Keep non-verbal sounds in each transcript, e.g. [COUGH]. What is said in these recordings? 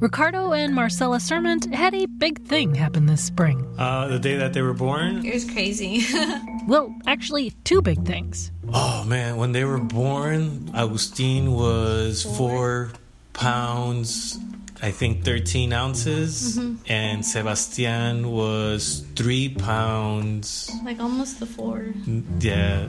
Ricardo and Marcela Serment had a big thing happen this spring. Uh, the day that they were born? It was crazy. [LAUGHS] well, actually, two big things. Oh man, when they were born, Agustin was four pounds, I think 13 ounces, mm-hmm. and Sebastian was three pounds. Like almost the four. Yeah.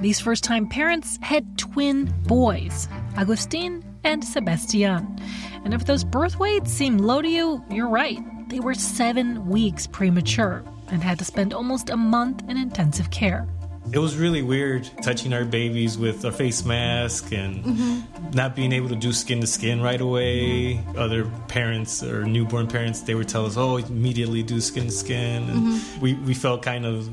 These first time parents had twin boys, Agustin and Sebastian. And if those birth weights seem low to you, you're right. They were seven weeks premature and had to spend almost a month in intensive care. It was really weird touching our babies with a face mask and mm-hmm. not being able to do skin to skin right away. Other parents or newborn parents, they would tell us, oh, immediately do skin to skin. And mm-hmm. we, we felt kind of,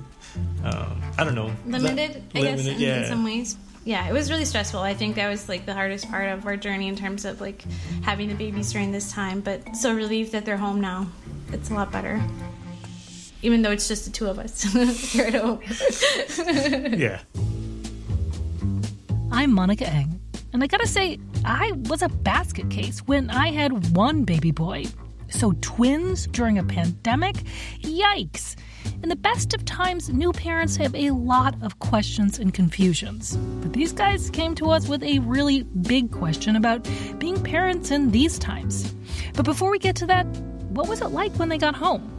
um, I don't know. Limited, I guess, in, yeah. in some ways yeah, it was really stressful. I think that was like the hardest part of our journey in terms of like having the babies during this time. But so relieved that they're home now. It's a lot better. Even though it's just the two of us [LAUGHS] here at home. [LAUGHS] yeah. I'm Monica Eng, and I gotta say, I was a basket case when I had one baby boy. So twins during a pandemic? Yikes! In the best of times, new parents have a lot of questions and confusions. But these guys came to us with a really big question about being parents in these times. But before we get to that, what was it like when they got home?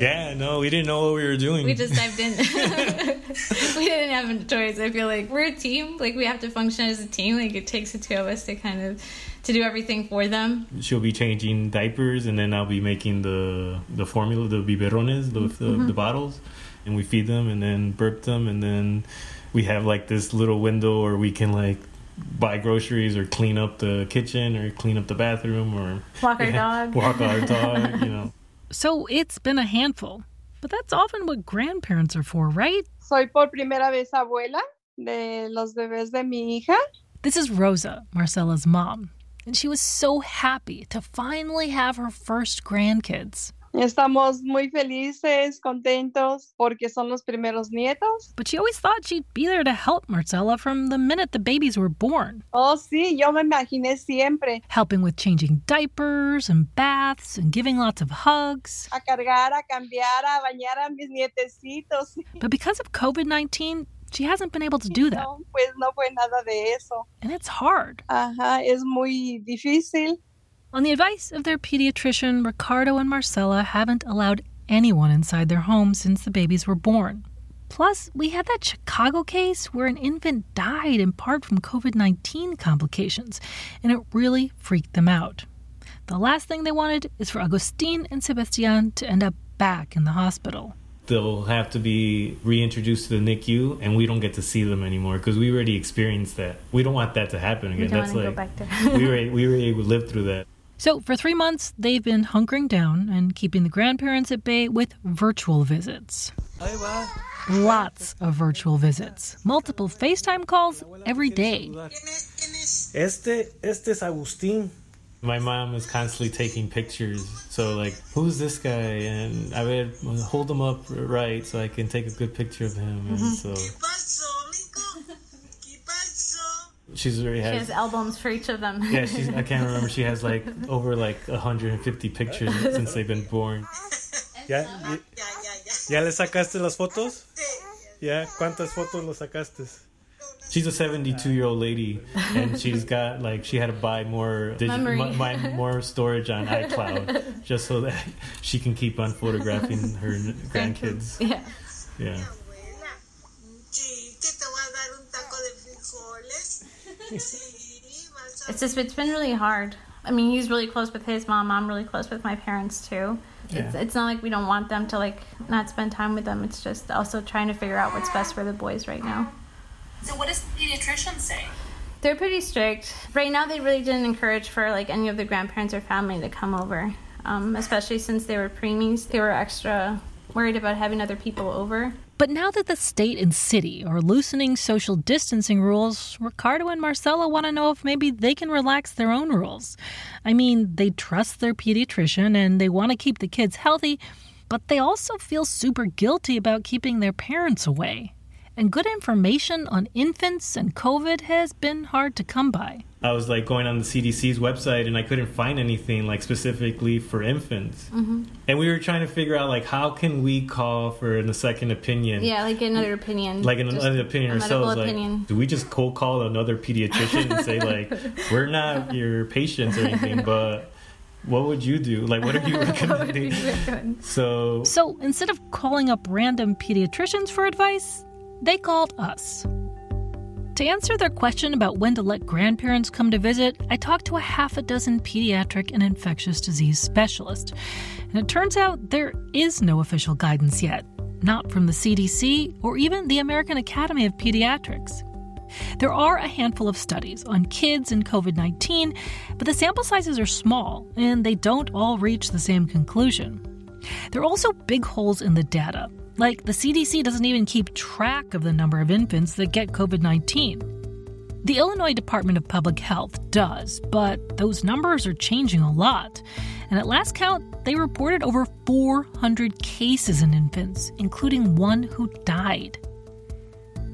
Yeah, no, we didn't know what we were doing. We just dived in. [LAUGHS] [LAUGHS] we didn't have a choice. I feel like we're a team. Like we have to function as a team. Like it takes the two of us to kind of to do everything for them. She'll be changing diapers, and then I'll be making the the formula, the biberones, the, the, mm-hmm. the bottles, and we feed them, and then burp them, and then we have like this little window where we can like buy groceries or clean up the kitchen or clean up the bathroom or walk our [LAUGHS] yeah, dog. Walk our dog, you know. So it's been a handful, but that's often what grandparents are for, right? Soy por primera vez abuela de los bebés de mi hija. This is Rosa, Marcela's mom and she was so happy to finally have her first grandkids. Estamos muy felices, contentos, porque son los primeros nietos. But she always thought she'd be there to help Marcela from the minute the babies were born. Oh, sí, yo me imaginé siempre. Helping with changing diapers and baths and giving lots of hugs. A cargar, a cambiar, a bañar a mis nietecitos. [LAUGHS] But because of COVID 19, she hasn't been able to do that. No, pues no fue nada de eso. And it's hard. Ajá, es muy difícil. On the advice of their pediatrician, Ricardo and Marcela haven't allowed anyone inside their home since the babies were born. Plus, we had that Chicago case where an infant died in part from COVID 19 complications, and it really freaked them out. The last thing they wanted is for Agustin and Sebastian to end up back in the hospital they'll have to be reintroduced to the NICU, and we don't get to see them anymore because we already experienced that. We don't want that to happen again. That's like we were we were able to live through that. So for three months, they've been hunkering down and keeping the grandparents at bay with virtual visits. Lots of virtual visits, multiple FaceTime calls every day. Este, este es Agustín. My mom is constantly taking pictures. So like, who's this guy? And I would hold him up right so I can take a good picture of him. And mm-hmm. so. She's very has, she has albums for each of them. yeah, she's, I can't [LAUGHS] remember. She has like over like 150 pictures since they've been born. Yeah. ¿Ya? ¿Ya le sacaste las fotos? ¿Ya? ¿Cuántas fotos lo sacaste? She's a 72 year old lady, and she's got like she had to buy more digi- m- m- more storage on iCloud just so that [LAUGHS] she can keep on photographing her grandkids. Yeah. Yeah. It's just it's been really hard. I mean, he's really close with his mom. I'm really close with my parents too. Yeah. It's, it's not like we don't want them to like not spend time with them. It's just also trying to figure out what's best for the boys right now. So what does the pediatrician say? They're pretty strict. Right now, they really didn't encourage for like any of the grandparents or family to come over, um, especially since they were preemies. They were extra worried about having other people over. But now that the state and city are loosening social distancing rules, Ricardo and Marcela want to know if maybe they can relax their own rules. I mean, they trust their pediatrician and they want to keep the kids healthy, but they also feel super guilty about keeping their parents away and good information on infants and COVID has been hard to come by. I was like going on the CDC's website and I couldn't find anything like specifically for infants. Mm-hmm. And we were trying to figure out like how can we call for a second opinion? Yeah, like another opinion. Like an, another opinion ourselves. Opinion. Like, do we just cold call another pediatrician and say like [LAUGHS] we're not your patients or anything, but what would you do? Like, what are you [LAUGHS] recommending? so, so instead of calling up random pediatricians for advice, they called us. To answer their question about when to let grandparents come to visit, I talked to a half a dozen pediatric and infectious disease specialists. And it turns out there is no official guidance yet, not from the CDC or even the American Academy of Pediatrics. There are a handful of studies on kids and COVID 19, but the sample sizes are small and they don't all reach the same conclusion. There are also big holes in the data, like, the CDC doesn't even keep track of the number of infants that get COVID 19. The Illinois Department of Public Health does, but those numbers are changing a lot. And at last count, they reported over 400 cases in infants, including one who died.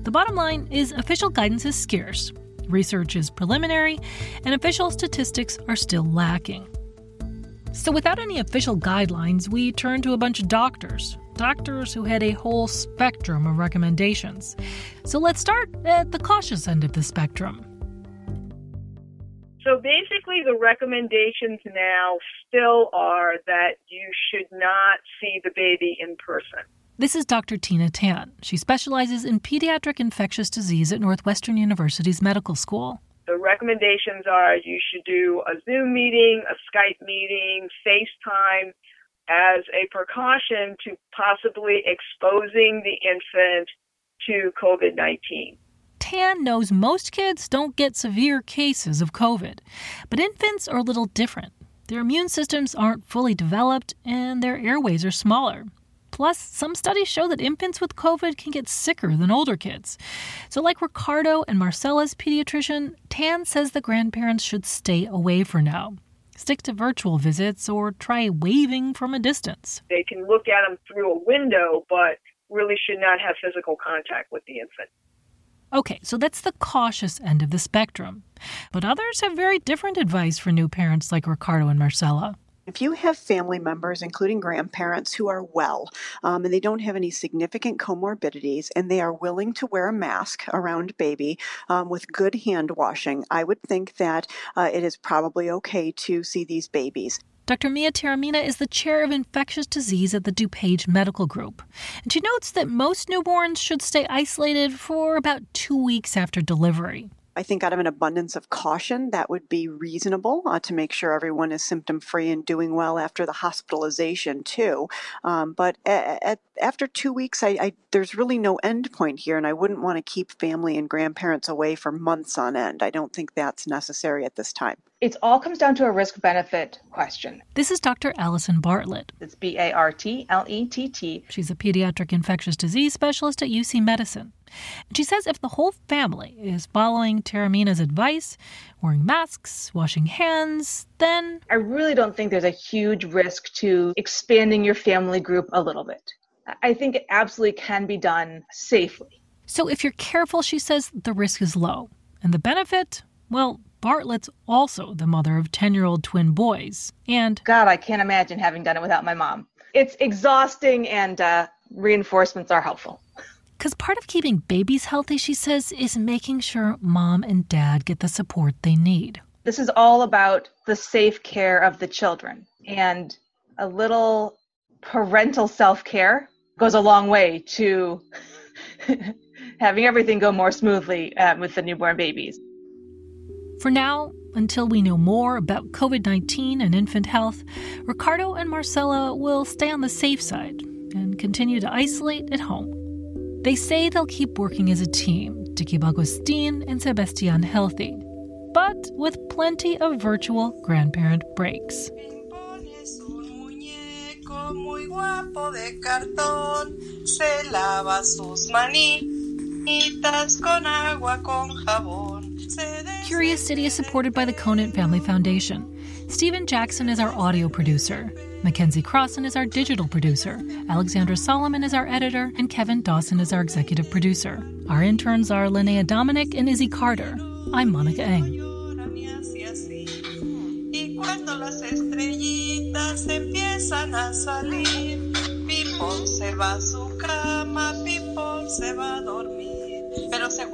The bottom line is official guidance is scarce, research is preliminary, and official statistics are still lacking. So, without any official guidelines, we turn to a bunch of doctors, doctors who had a whole spectrum of recommendations. So let's start at the cautious end of the spectrum. So basically, the recommendations now still are that you should not see the baby in person. This is Dr. Tina Tan. She specializes in pediatric infectious disease at Northwestern University's medical school. The recommendations are you should do a Zoom meeting, a Skype meeting, FaceTime, as a precaution to possibly exposing the infant to COVID 19. Tan knows most kids don't get severe cases of COVID, but infants are a little different. Their immune systems aren't fully developed and their airways are smaller. Plus, some studies show that infants with COVID can get sicker than older kids. So, like Ricardo and Marcela's pediatrician, Tan says the grandparents should stay away for now stick to virtual visits, or try waving from a distance. They can look at them through a window, but really should not have physical contact with the infant. Okay, so that's the cautious end of the spectrum. But others have very different advice for new parents like Ricardo and Marcela. If you have family members, including grandparents, who are well um, and they don't have any significant comorbidities and they are willing to wear a mask around baby um, with good hand washing, I would think that uh, it is probably okay to see these babies. Dr. Mia Taormina is the chair of infectious disease at the DuPage Medical Group. And she notes that most newborns should stay isolated for about two weeks after delivery. I think out of an abundance of caution, that would be reasonable uh, to make sure everyone is symptom free and doing well after the hospitalization too. Um, but at, at, after two weeks, I, I, there's really no end point here, and I wouldn't want to keep family and grandparents away for months on end. I don't think that's necessary at this time. It all comes down to a risk benefit question. This is Dr. Allison Bartlett. It's B A R T L E T T. She's a pediatric infectious disease specialist at UC Medicine. And she says if the whole family is following Taormina's advice, wearing masks, washing hands, then. I really don't think there's a huge risk to expanding your family group a little bit. I think it absolutely can be done safely. So if you're careful, she says the risk is low. And the benefit? Well, Bartlett's also the mother of 10 year old twin boys. And. God, I can't imagine having done it without my mom. It's exhausting and uh, reinforcements are helpful. Because part of keeping babies healthy, she says, is making sure mom and dad get the support they need. This is all about the safe care of the children. And a little parental self care goes a long way to [LAUGHS] having everything go more smoothly uh, with the newborn babies. For now, until we know more about COVID 19 and infant health, Ricardo and Marcela will stay on the safe side and continue to isolate at home. They say they'll keep working as a team to keep Agustin and Sebastian healthy, but with plenty of virtual grandparent breaks. Curious City is supported by the Conant Family Foundation. Stephen Jackson is our audio producer. Mackenzie Crossan is our digital producer. Alexandra Solomon is our editor, and Kevin Dawson is our executive producer. Our interns are Linnea Dominic and Izzy Carter. I'm Monica Eng. se va a su cama, se va a dormir.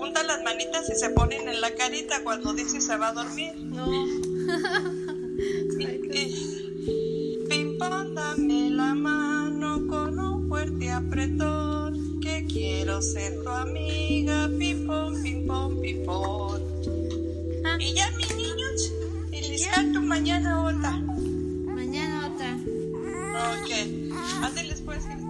Juntan las manitas y se ponen en la carita cuando dice se va a dormir. No. [LAUGHS] Pipón, dame la mano con un fuerte apretón. Que quiero ser tu amiga, Pipón, Pipón, Pipón. Ah. Y ya, mis niños, y les canto mañana otra. pues, que estén bien, cuídense.